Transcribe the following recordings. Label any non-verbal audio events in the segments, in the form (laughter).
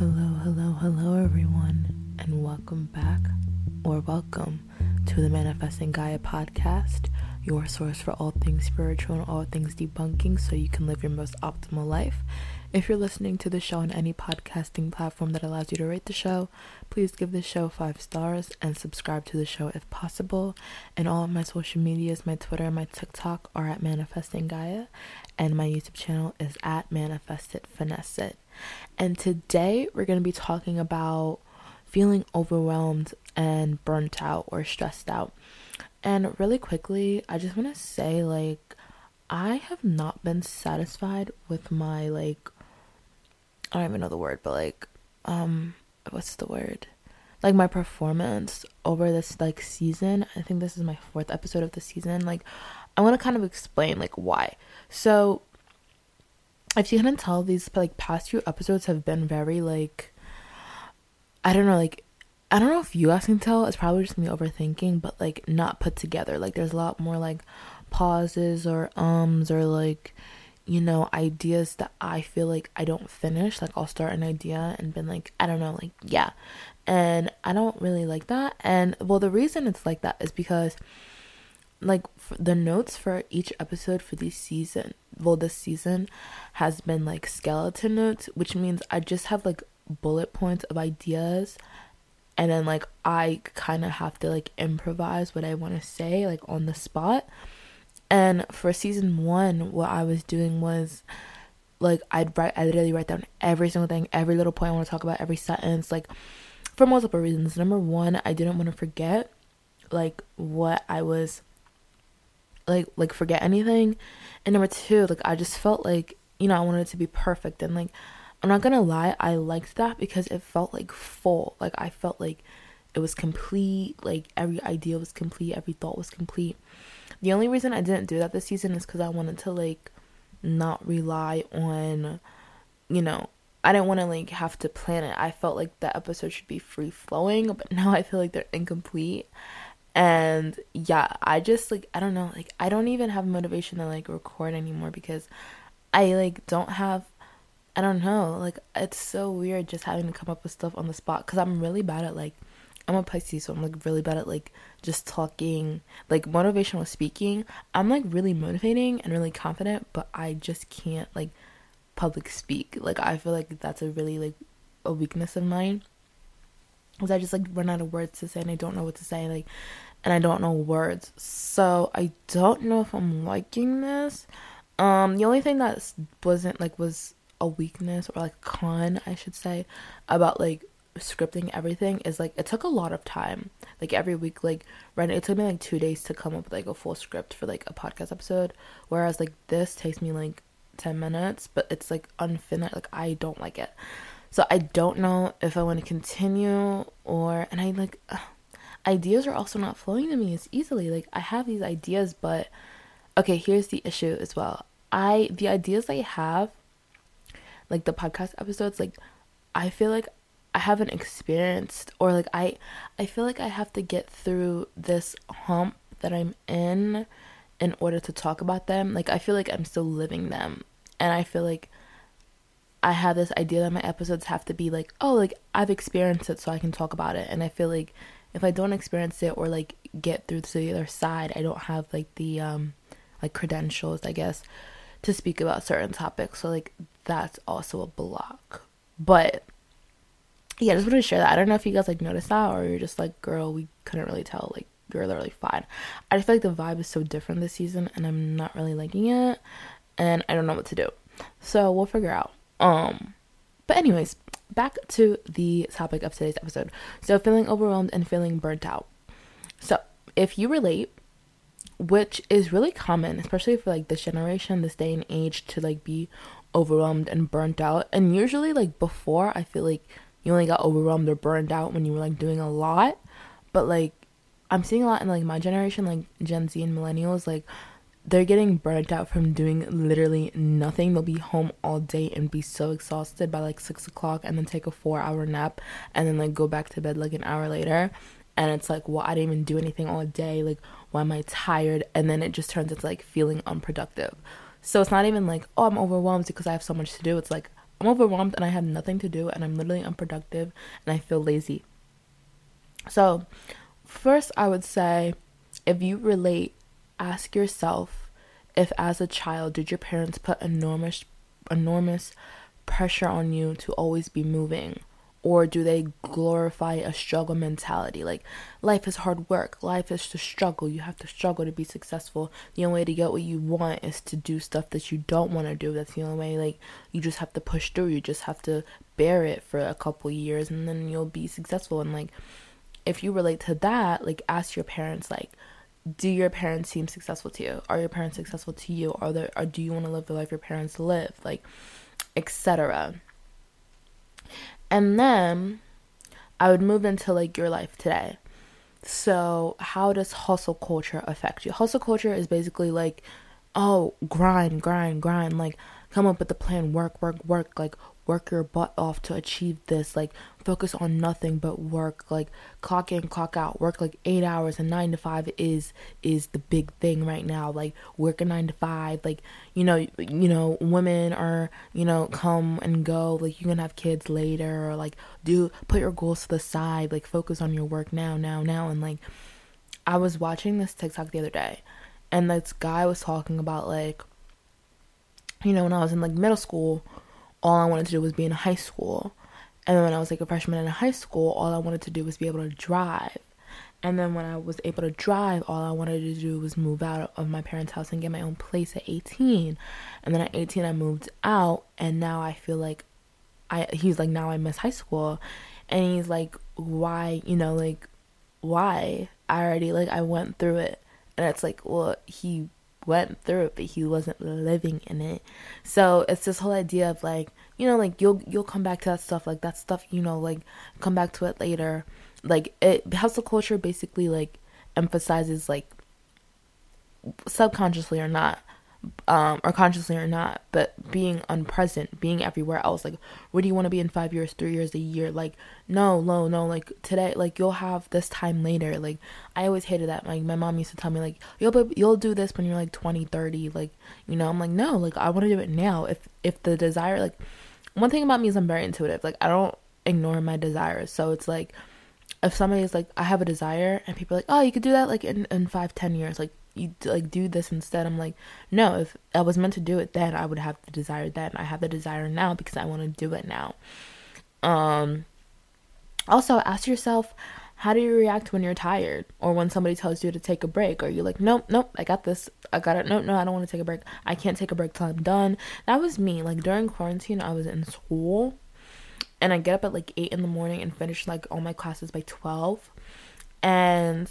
Hello, hello, hello, everyone, and welcome back or welcome to the Manifesting Gaia podcast, your source for all things spiritual and all things debunking so you can live your most optimal life. If you're listening to the show on any podcasting platform that allows you to rate the show, please give the show five stars and subscribe to the show if possible. And all of my social medias, my Twitter and my TikTok are at Manifesting Gaia, and my YouTube channel is at Manifest It Finesse It. And today we're going to be talking about feeling overwhelmed and burnt out or stressed out. And really quickly, I just want to say like I have not been satisfied with my like I don't even know the word, but like, um, what's the word? Like my performance over this like season. I think this is my fourth episode of the season. Like, I want to kind of explain like why. So, if you couldn't tell, these like past few episodes have been very like, I don't know, like I don't know if you guys can tell. It's probably just me overthinking, but like not put together. Like there's a lot more like pauses or ums or like you know, ideas that I feel like I don't finish. Like I'll start an idea and been like, I don't know, like yeah. And I don't really like that. And well, the reason it's like that is because like the notes for each episode for this season, well this season has been like skeleton notes, which means I just have like bullet points of ideas and then like I kind of have to like improvise what I want to say like on the spot and for season one, what I was doing was like I'd write I literally write down every single thing, every little point I want to talk about, every sentence, like for multiple reasons. Number one, I didn't want to forget like what I was like like forget anything. And number two, like I just felt like, you know, I wanted it to be perfect and like I'm not gonna lie, I liked that because it felt like full. Like I felt like it was complete, like every idea was complete, every thought was complete. The only reason I didn't do that this season is because I wanted to like not rely on, you know, I didn't want to like have to plan it. I felt like the episode should be free flowing, but (laughs) now I feel like they're incomplete. And yeah, I just like I don't know, like I don't even have motivation to like record anymore because I like don't have I don't know, like it's so weird just having to come up with stuff on the spot cuz I'm really bad at like I'm a Pisces, so I'm like really bad at like just talking, like motivational speaking. I'm like really motivating and really confident, but I just can't like public speak. Like I feel like that's a really like a weakness of mine. Cause I just like run out of words to say and I don't know what to say, like and I don't know words. So I don't know if I'm liking this. Um the only thing that wasn't like was a weakness or like con I should say about like scripting everything is like it took a lot of time. Like every week, like right, it took me like two days to come up with like a full script for like a podcast episode. Whereas like this takes me like ten minutes, but it's like unfinished. Like I don't like it, so I don't know if I want to continue or. And I like ugh, ideas are also not flowing to me as easily. Like I have these ideas, but okay, here's the issue as well. I the ideas I have, like the podcast episodes, like I feel like I haven't experienced or like I I feel like I have to get through this hump that I'm in in order to talk about them. Like I feel like I'm still living them. And I feel like I have this idea that my episodes have to be like, oh, like I've experienced it so I can talk about it. And I feel like if I don't experience it or like get through to the other side, I don't have like the um like credentials, I guess, to speak about certain topics. So like that's also a block. But yeah, I just wanted to share that. I don't know if you guys like noticed that or you're just like, girl, we couldn't really tell. Like, you're literally fine. I just feel like the vibe is so different this season and I'm not really liking it and I don't know what to do. So we'll figure out. Um, but anyways, back to the topic of today's episode. So feeling overwhelmed and feeling burnt out. So if you relate, which is really common, especially for like this generation, this day and age, to like be overwhelmed and burnt out. And usually, like before, I feel like you only got overwhelmed or burned out when you were like doing a lot. But like I'm seeing a lot in like my generation, like Gen Z and millennials, like they're getting burnt out from doing literally nothing. They'll be home all day and be so exhausted by like six o'clock and then take a four hour nap and then like go back to bed like an hour later. And it's like, well, I didn't even do anything all day. Like, why am I tired? And then it just turns into like feeling unproductive. So it's not even like, oh, I'm overwhelmed because I have so much to do. It's like, I'm overwhelmed and I have nothing to do and I'm literally unproductive and I feel lazy. So, first, I would say if you relate, ask yourself if as a child did your parents put enormous enormous pressure on you to always be moving? Or do they glorify a struggle mentality? Like life is hard work. Life is to struggle. You have to struggle to be successful. The only way to get what you want is to do stuff that you don't want to do. That's the only way like you just have to push through. You just have to bear it for a couple years and then you'll be successful. And like if you relate to that like ask your parents like do your parents seem successful to you are your parents successful to you are there or do you want to live the life your parents live like etc and then I would move into like your life today. So, how does hustle culture affect you? Hustle culture is basically like, oh, grind, grind, grind. Like, come up with a plan, work, work, work. Like, work your butt off to achieve this like focus on nothing but work like clock in clock out work like eight hours and nine to five is is the big thing right now like work a nine to five like you know you know women are you know come and go like you can have kids later or like do put your goals to the side like focus on your work now now now and like i was watching this tiktok the other day and this guy was talking about like you know when i was in like middle school all I wanted to do was be in high school. And then when I was like a freshman in high school, all I wanted to do was be able to drive. And then when I was able to drive, all I wanted to do was move out of my parents' house and get my own place at 18. And then at 18, I moved out, and now I feel like I. He's like, now I miss high school, and he's like, why? You know, like, why? I already like I went through it, and it's like, well, he went through it but he wasn't living in it. So it's this whole idea of like you know like you'll you'll come back to that stuff like that stuff you know like come back to it later. Like it hustle culture basically like emphasizes like subconsciously or not um, or consciously or not, but being unpresent, being everywhere else. Like, where do you want to be in five years, three years, a year? Like, no, no, no. Like today, like you'll have this time later. Like, I always hated that. Like, my mom used to tell me, like, you'll you'll do this when you're like 20, 30. Like, you know, I'm like, no, like I want to do it now. If if the desire, like, one thing about me is I'm very intuitive. Like, I don't ignore my desires. So it's like, if somebody is like, I have a desire, and people are like, oh, you could do that like in in five, ten years. Like, you like do this instead i'm like no if i was meant to do it then i would have the desire then. I have the desire now because i want to do it now. Um also ask yourself how do you react when you're tired? Or when somebody tells you to take a break or you're like nope nope i got this i got it nope no i don't want to take a break i can't take a break till i'm done. That was me like during quarantine i was in school and i get up at like 8 in the morning and finish like all my classes by 12 and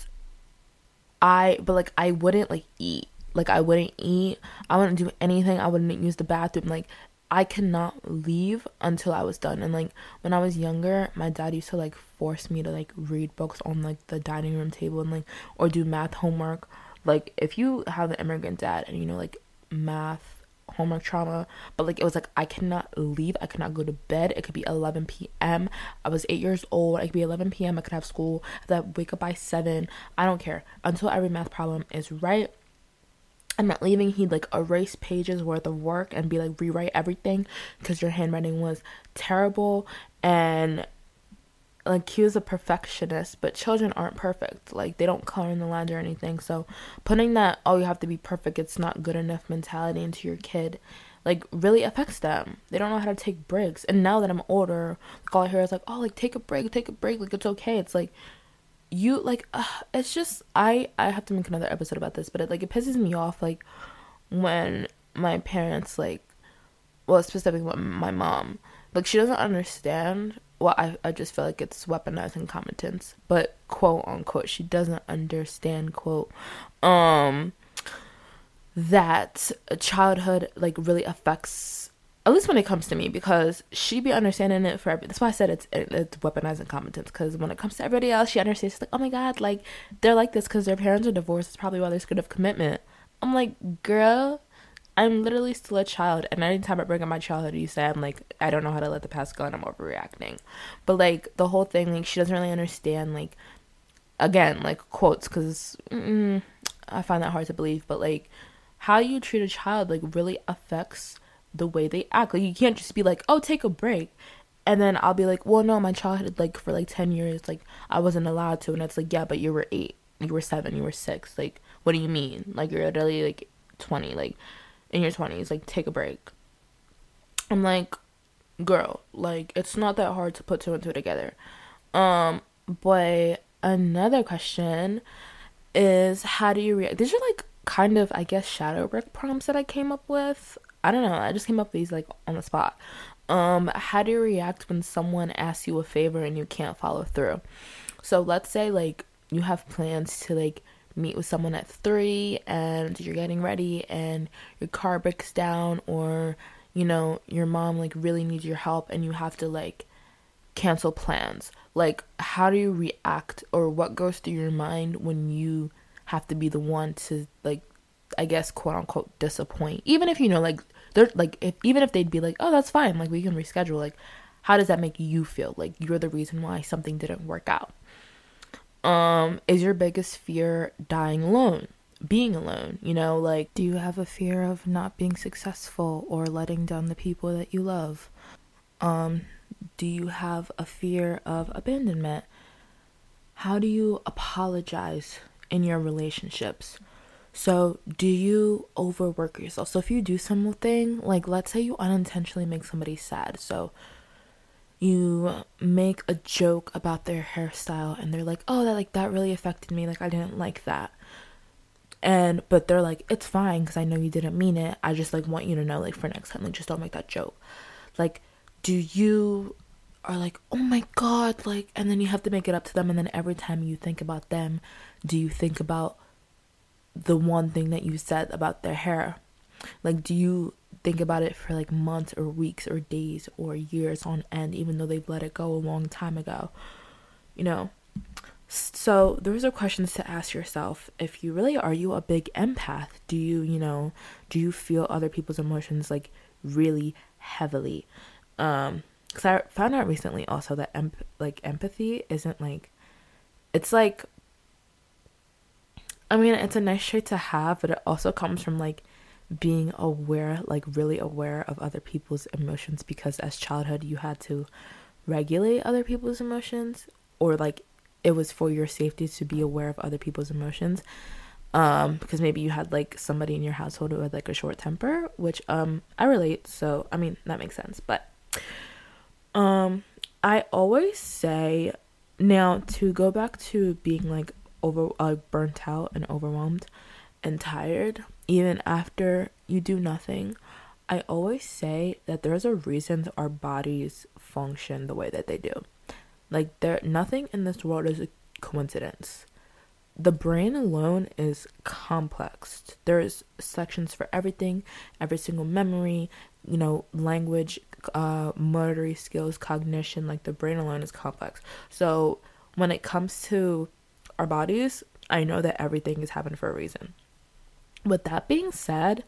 I but like I wouldn't like eat. Like I wouldn't eat. I wouldn't do anything. I wouldn't use the bathroom. Like I cannot leave until I was done. And like when I was younger, my dad used to like force me to like read books on like the dining room table and like or do math homework. Like if you have an immigrant dad and you know like math homework trauma, but like it was like I cannot leave, I cannot go to bed. It could be 11 p.m. I was eight years old. It could be 11 p.m. I could have school. To wake up by seven. I don't care until every math problem is right. I'm not leaving. He'd like erase pages worth of work and be like rewrite everything because your handwriting was terrible and like he was a perfectionist, but children aren't perfect. Like they don't color in the lines or anything. So putting that oh you have to be perfect, it's not good enough mentality into your kid, like really affects them. They don't know how to take breaks. And now that I'm older, like all I hear is like, oh like take a break, take a break, like it's okay. It's like you like uh, it's just I I have to make another episode about this, but it like it pisses me off like when my parents like well specifically my mom like she doesn't understand well, I, I just feel like it's weaponizing competence, but quote unquote, she doesn't understand, quote, um, that childhood like really affects, at least when it comes to me, because she be understanding it for every, that's why I said it's, it's weaponizing competence, because when it comes to everybody else, she understands, she's like, oh my god, like, they're like this because their parents are divorced, it's probably why they're scared of commitment. I'm like, girl, I'm literally still a child, and anytime I bring up my childhood, you say I'm like I don't know how to let the past go, and I'm overreacting. But like the whole thing, like she doesn't really understand. Like again, like quotes, because I find that hard to believe. But like how you treat a child, like really affects the way they act. Like you can't just be like, "Oh, take a break." And then I'll be like, "Well, no, my childhood like for like 10 years like I wasn't allowed to." And it's like, "Yeah, but you were 8, you were 7, you were 6. Like what do you mean? Like you're literally like 20, like in your 20s, like take a break." I'm like, "Girl, like it's not that hard to put two and two together." Um, but another question is how do you react? These are like kind of I guess shadow work prompts that I came up with. I don't know. I just came up with these like on the spot. Um, how do you react when someone asks you a favor and you can't follow through? So let's say like you have plans to like meet with someone at three and you're getting ready and your car breaks down or you know your mom like really needs your help and you have to like cancel plans like how do you react or what goes through your mind when you have to be the one to like I guess quote unquote disappoint. Even if you know like they're like if even if they'd be like, "Oh, that's fine. Like we can reschedule." Like how does that make you feel? Like you're the reason why something didn't work out. Um is your biggest fear dying alone? Being alone, you know, like do you have a fear of not being successful or letting down the people that you love? Um do you have a fear of abandonment? How do you apologize in your relationships? So, do you overwork yourself? So, if you do something, like let's say you unintentionally make somebody sad. So, you make a joke about their hairstyle and they're like, "Oh, that like that really affected me. Like I didn't like that." And but they're like, "It's fine cuz I know you didn't mean it. I just like want you to know like for next time like just don't make that joke." Like do you are like, "Oh my god," like and then you have to make it up to them and then every time you think about them, do you think about the one thing that you said about their hair? Like, do you think about it for like months or weeks or days or years on end, even though they've let it go a long time ago? You know? So, those are questions to ask yourself. If you really are you a big empath? Do you, you know, do you feel other people's emotions like really heavily? Um, because I found out recently also that emp- like empathy isn't like it's like I mean, it's a nice trait to have, but it also comes from like being aware, like really aware of other people's emotions because as childhood you had to regulate other people's emotions or like it was for your safety to be aware of other people's emotions. Um, because maybe you had like somebody in your household who had like a short temper, which um I relate, so I mean that makes sense. But um I always say now to go back to being like over uh, burnt out and overwhelmed and tired even after you do nothing i always say that there's a reason our bodies function the way that they do. Like there nothing in this world is a coincidence. The brain alone is complex. There's sections for everything every single memory you know language uh motory skills cognition like the brain alone is complex. So when it comes to our bodies, I know that everything is happening for a reason. With that being said,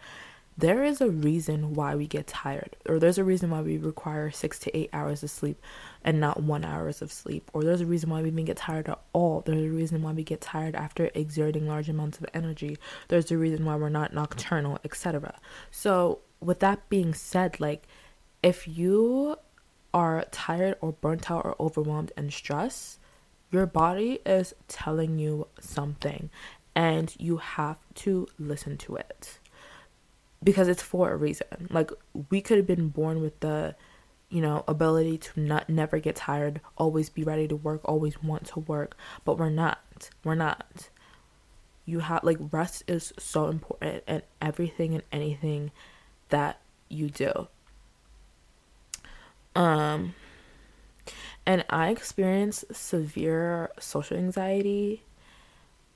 there is a reason why we get tired, or there's a reason why we require six to eight hours of sleep and not one hours of sleep, or there's a reason why we even get tired at all. There's a reason why we get tired after exerting large amounts of energy. There's a reason why we're not nocturnal, etc. So, with that being said, like if you are tired or burnt out or overwhelmed and stressed, your body is telling you something and you have to listen to it because it's for a reason. Like we could have been born with the you know ability to not never get tired, always be ready to work, always want to work, but we're not. We're not. You have like rest is so important in everything and anything that you do. Um and I experienced severe social anxiety.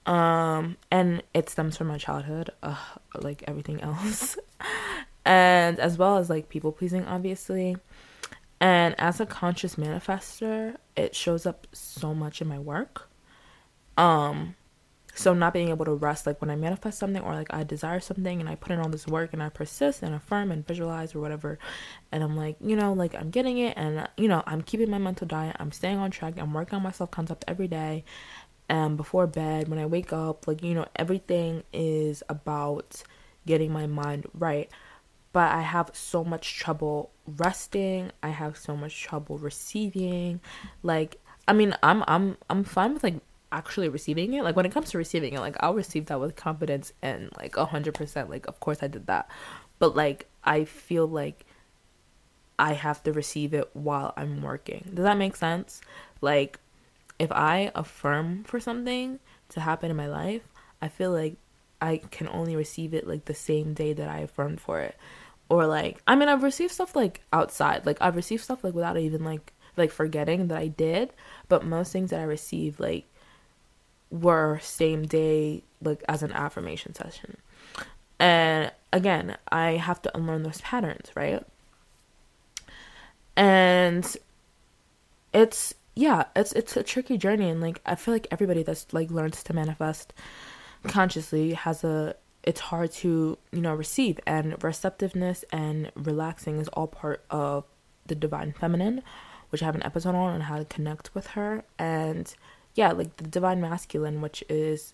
Um, and it stems from my childhood, uh, like everything (laughs) else, and as well as like people pleasing, obviously. And as a conscious manifester, it shows up so much in my work. Um, so not being able to rest like when i manifest something or like i desire something and i put in all this work and i persist and affirm and visualize or whatever and i'm like you know like i'm getting it and you know i'm keeping my mental diet i'm staying on track i'm working on my self-concept every day and before bed when i wake up like you know everything is about getting my mind right but I have so much trouble resting. I have so much trouble receiving. Like, I mean, I'm I'm I'm fine with like actually receiving it. Like when it comes to receiving it, like I'll receive that with confidence and like a hundred percent. Like of course I did that, but like I feel like I have to receive it while I'm working. Does that make sense? Like if I affirm for something to happen in my life, I feel like I can only receive it like the same day that I affirmed for it. Or like I mean I've received stuff like outside. Like I've received stuff like without even like like forgetting that I did, but most things that I received like were same day like as an affirmation session. And again, I have to unlearn those patterns, right? And it's yeah, it's it's a tricky journey and like I feel like everybody that's like learns to manifest consciously has a it's hard to, you know, receive and receptiveness and relaxing is all part of the divine feminine, which I have an episode on on how to connect with her and yeah, like the divine masculine, which is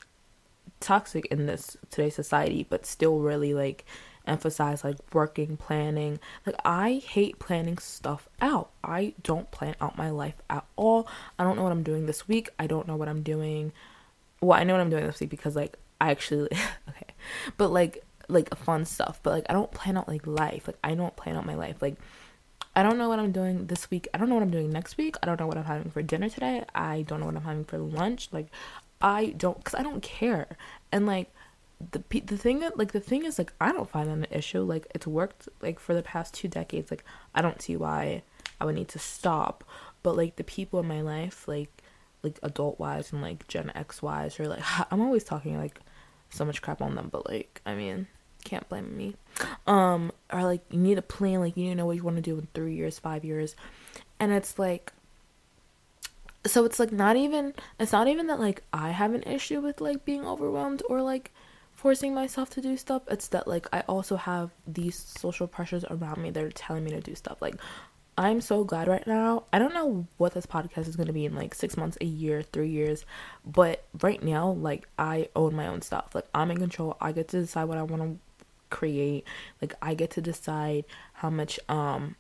toxic in this today's society, but still really like emphasize like working, planning. Like I hate planning stuff out. I don't plan out my life at all. I don't know what I'm doing this week. I don't know what I'm doing. Well, I know what I'm doing this week because like I actually okay. But like like fun stuff, but like I don't plan out like life. Like I don't plan out my life. Like I don't know what I'm doing this week. I don't know what I'm doing next week. I don't know what I'm having for dinner today. I don't know what I'm having for lunch. Like, I don't, cause I don't care. And like, the the thing that like the thing is like I don't find that an issue. Like it's worked like for the past two decades. Like I don't see why I would need to stop. But like the people in my life, like like adult wise and like Gen X wise, or like (laughs) I'm always talking like so much crap on them. But like I mean, can't blame me. Um, or like you need a plan, like you need to know what you want to do in three years, five years, and it's like, so it's like not even it's not even that like I have an issue with like being overwhelmed or like forcing myself to do stuff. It's that like I also have these social pressures around me that are telling me to do stuff. Like I'm so glad right now. I don't know what this podcast is going to be in like six months, a year, three years, but right now, like I own my own stuff. Like I'm in control. I get to decide what I want to create like i get to decide how much um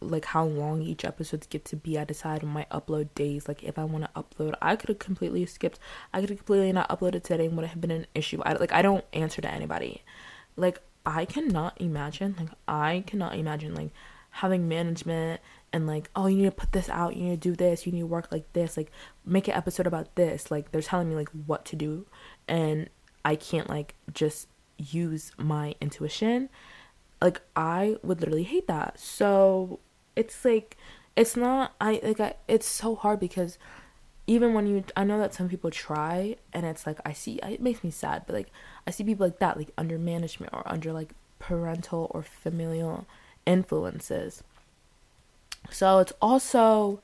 like how long each episodes get to be i decide on my upload days like if i want to upload i could have completely skipped i could have completely not uploaded today and would have been an issue i like i don't answer to anybody like i cannot imagine like i cannot imagine like having management and like oh you need to put this out you need to do this you need to work like this like make an episode about this like they're telling me like what to do. And i can't like just use my intuition. Like i would literally hate that. So it's like it's not i like I, it's so hard because even when you i know that some people try and it's like i see it makes me sad but like i see people like that like under management or under like parental or familial influences so it's also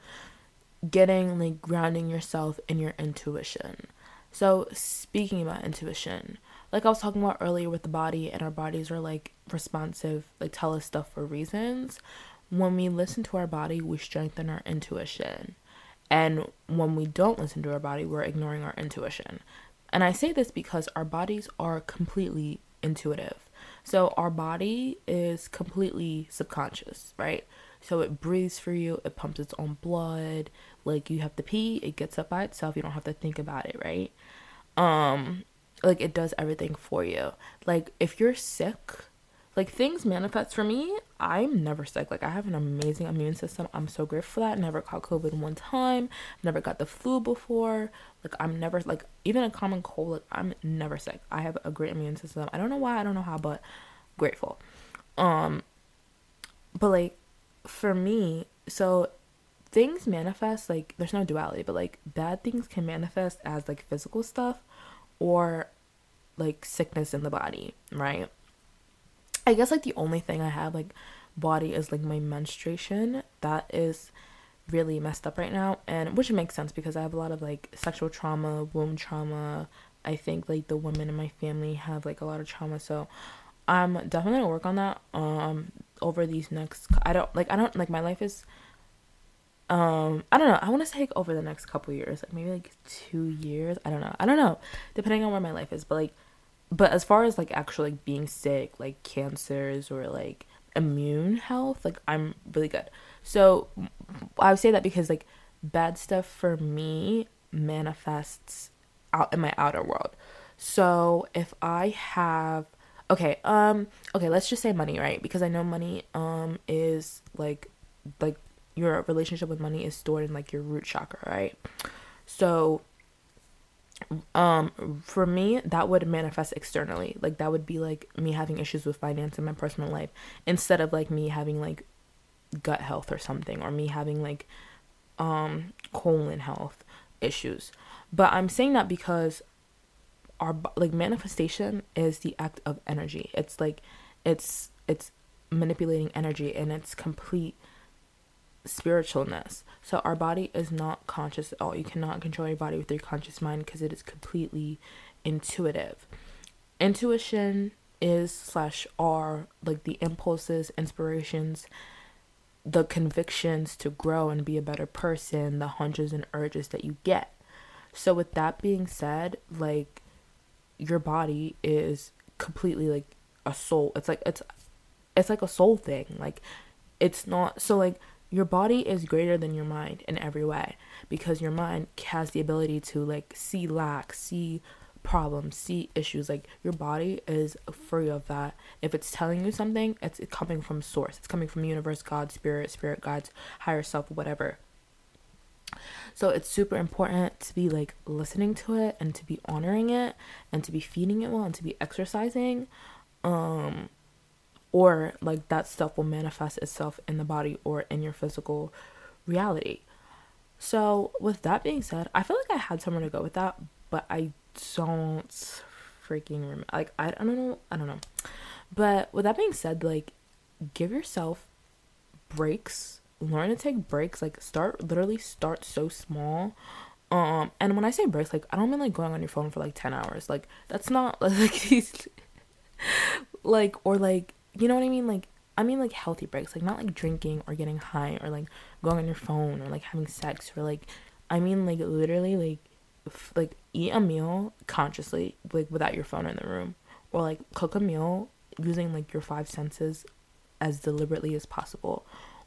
getting like grounding yourself in your intuition so speaking about intuition like I was talking about earlier with the body, and our bodies are like responsive, like tell us stuff for reasons. When we listen to our body, we strengthen our intuition. And when we don't listen to our body, we're ignoring our intuition. And I say this because our bodies are completely intuitive. So our body is completely subconscious, right? So it breathes for you, it pumps its own blood. Like you have to pee, it gets up by itself. You don't have to think about it, right? Um like it does everything for you. Like if you're sick, like things manifest for me. I'm never sick. Like I have an amazing immune system. I'm so grateful for that. Never caught COVID one time. Never got the flu before. Like I'm never like even a common cold. Like I'm never sick. I have a great immune system. I don't know why. I don't know how, but grateful. Um, but like for me, so things manifest like there's no duality, but like bad things can manifest as like physical stuff or like sickness in the body, right? I guess like the only thing I have like body is like my menstruation. That is really messed up right now and which makes sense because I have a lot of like sexual trauma, womb trauma. I think like the women in my family have like a lot of trauma, so I'm definitely gonna work on that um over these next I don't like I don't like my life is um i don't know i want to say like over the next couple years like maybe like two years i don't know i don't know depending on where my life is but like but as far as like actually like being sick like cancers or like immune health, like I'm really good. So I would say that because like bad stuff for me manifests out in my outer world. So if I have okay, um okay, let's just say money, right? Because I know money um is like like your relationship with money is stored in like your root chakra, right? So um for me that would manifest externally. Like that would be like me having issues with finance in my personal life instead of like me having like gut health or something or me having like um colon health issues. But i'm saying that because our like manifestation is the act of energy. It's like it's it's manipulating energy and it's complete spiritualness. So our body is not conscious at all. You cannot control your body with your conscious mind because it is completely intuitive. Intuition is slash are like the impulses, inspirations, the convictions to grow and be a better person, the hunches and urges that you get. So with that being said, like your body is completely like a soul. It's like it's it's like a soul thing. Like it's not so like your body is greater than your mind in every way because your mind has the ability to like see lack, see problems, see issues. Like your body is free of that. If it's telling you something, it's coming from source. It's coming from universe, God, spirit, spirit guides, higher self, whatever. So it's super important to be like listening to it and to be honoring it and to be feeding it well and to be exercising. Um or like that stuff will manifest itself in the body or in your physical reality. So, with that being said, I feel like I had somewhere to go with that, but I don't freaking remember. Like, I, I don't know. I don't know. But with that being said, like, give yourself breaks. Learn to take breaks. Like, start, literally start so small. Um, and when I say breaks, like, I don't mean like going on your phone for like 10 hours. Like, that's not (laughs) like like, or like, you know what I mean? Like, I mean like healthy breaks, like not like drinking or getting high or like going on your phone or like having sex or like, I mean like literally like, f- like eat a meal consciously like without your phone in the room or like cook a meal using like your five senses as deliberately as possible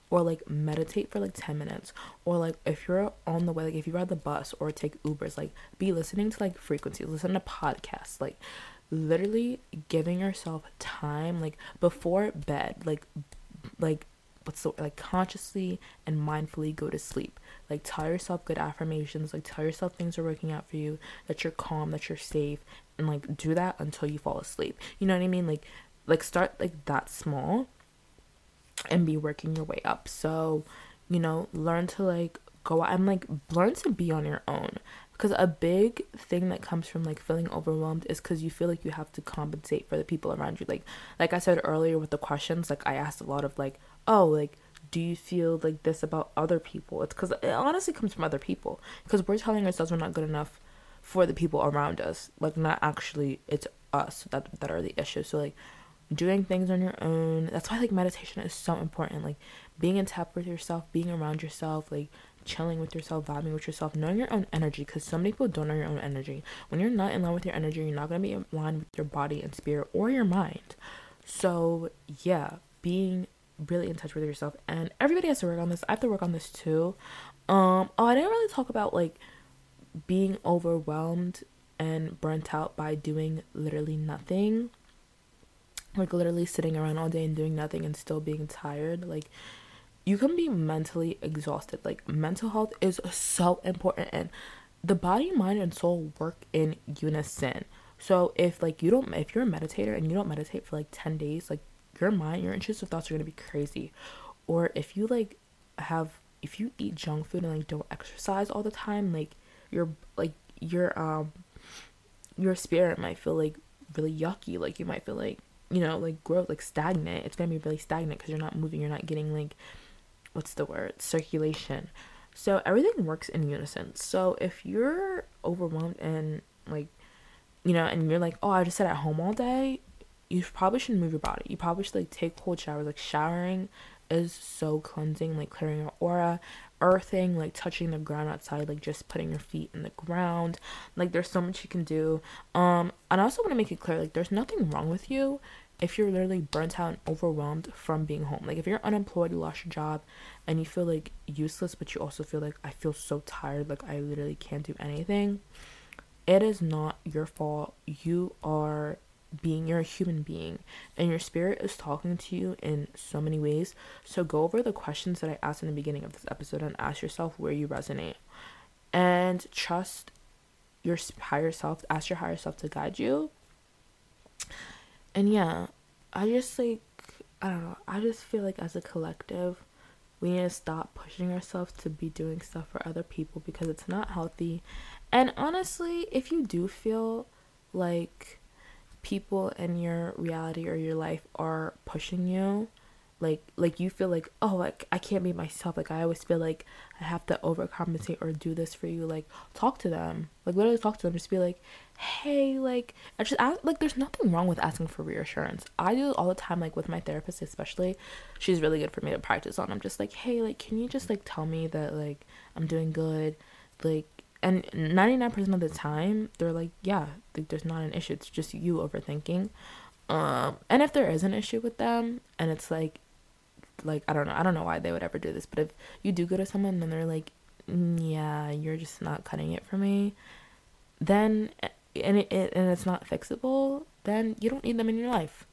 or like meditate for like 10 minutes or like if you're on the way like if you ride the bus or take ubers like be listening to like frequencies listen to podcasts like literally giving yourself time like before bed like like what's the like consciously and mindfully go to sleep. Like tell yourself good affirmations like tell yourself things are working out for you that you're calm that you're safe and like do that until you fall asleep. You know what i mean? Like like start like that small and be working your way up. So you know learn to like go and like learn to be on your own because a big thing that comes from like feeling overwhelmed is because you feel like you have to compensate for the people around you. Like like i said earlier with the questions like i asked a lot of like oh like do you feel like this about other people? It's because it honestly comes from other people. Because we're telling ourselves we're not good enough for the people around us. Like not actually it's us that that are the issue. So like doing things on your own that's why like meditation is so important. Like being in tap with yourself being around yourself like chilling with yourself, vibing with yourself, knowing your own energy. Because so many people don't know your own energy. When you're not in line with your energy, you're not gonna be in line with your body and spirit or your mind. So yeah, being really in touch with yourself, and everybody has to work on this. I have to work on this too. Um, oh, I didn't really talk about like being overwhelmed and burnt out by doing literally nothing. Like literally sitting around all day and doing nothing and still being tired. Like you can be mentally exhausted. Like mental health is so important and the body, mind and soul work in unison. So if like you don't if you're a meditator and you don't meditate for like 10 days, like your mind, your intrusive thoughts are going to be crazy. Or if you like have if you eat junk food and like don't exercise all the time, like your like your um your spirit might feel like really yucky, like you might feel like you know, like growth, like stagnant. It's gonna be really stagnant because you're not moving, you're not getting like what's the word? Circulation. So everything works in unison. So if you're overwhelmed and like you know and you're like oh i just sit at home all day you probably shouldn't move your body. You probably should like take cold showers. Like showering is so cleansing like clearing your aura earthing like touching the ground outside like just putting your feet in the ground. Like there's so much you can do. Um and i also want to make it clear like there's nothing wrong with you if you're literally burnt out and overwhelmed from being home. Like if you're unemployed, you lost your job and you feel like useless, but you also feel like I feel so tired, like I literally can't do anything. It is not your fault. You are being you're a human being and your spirit is talking to you in so many ways so go over the questions that i asked in the beginning of this episode and ask yourself where you resonate and trust your higher self ask your higher self to guide you and yeah i just like i don't know i just feel like as a collective we need to stop pushing ourselves to be doing stuff for other people because it's not healthy. And honestly if you do feel like people in your reality or your life are pushing you like like you feel like oh like i can't be myself. Like i always feel like i have to overcompensate or do this for you. Like talk to them. Like literally talk to them. Just be like hey like i just ask like there's nothing wrong with asking for reassurance. I do it all the time like with my therapist especially. She's really good for me to practice on. I'm just like hey like can you just like tell me that like i'm doing good? Like and 99% of the time they're like yeah like, there's not an issue. It's just you overthinking. Um and if there is an issue with them and it's like like i don't know i don't know why they would ever do this but if you do go to someone and they're like mm, yeah you're just not cutting it for me then and it, it and it's not fixable then you don't need them in your life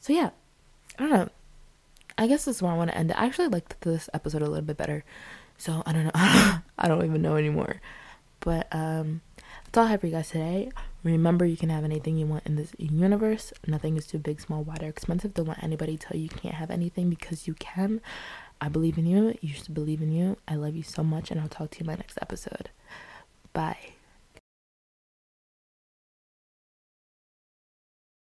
so yeah i don't know i guess this is where i want to end it i actually liked this episode a little bit better so I don't know. (laughs) I don't even know anymore. But um, that's all I have for you guys today. Remember, you can have anything you want in this universe. Nothing is too big, small, wide, or expensive. Don't let anybody tell you you can't have anything because you can. I believe in you. You should believe in you. I love you so much, and I'll talk to you in my next episode. Bye.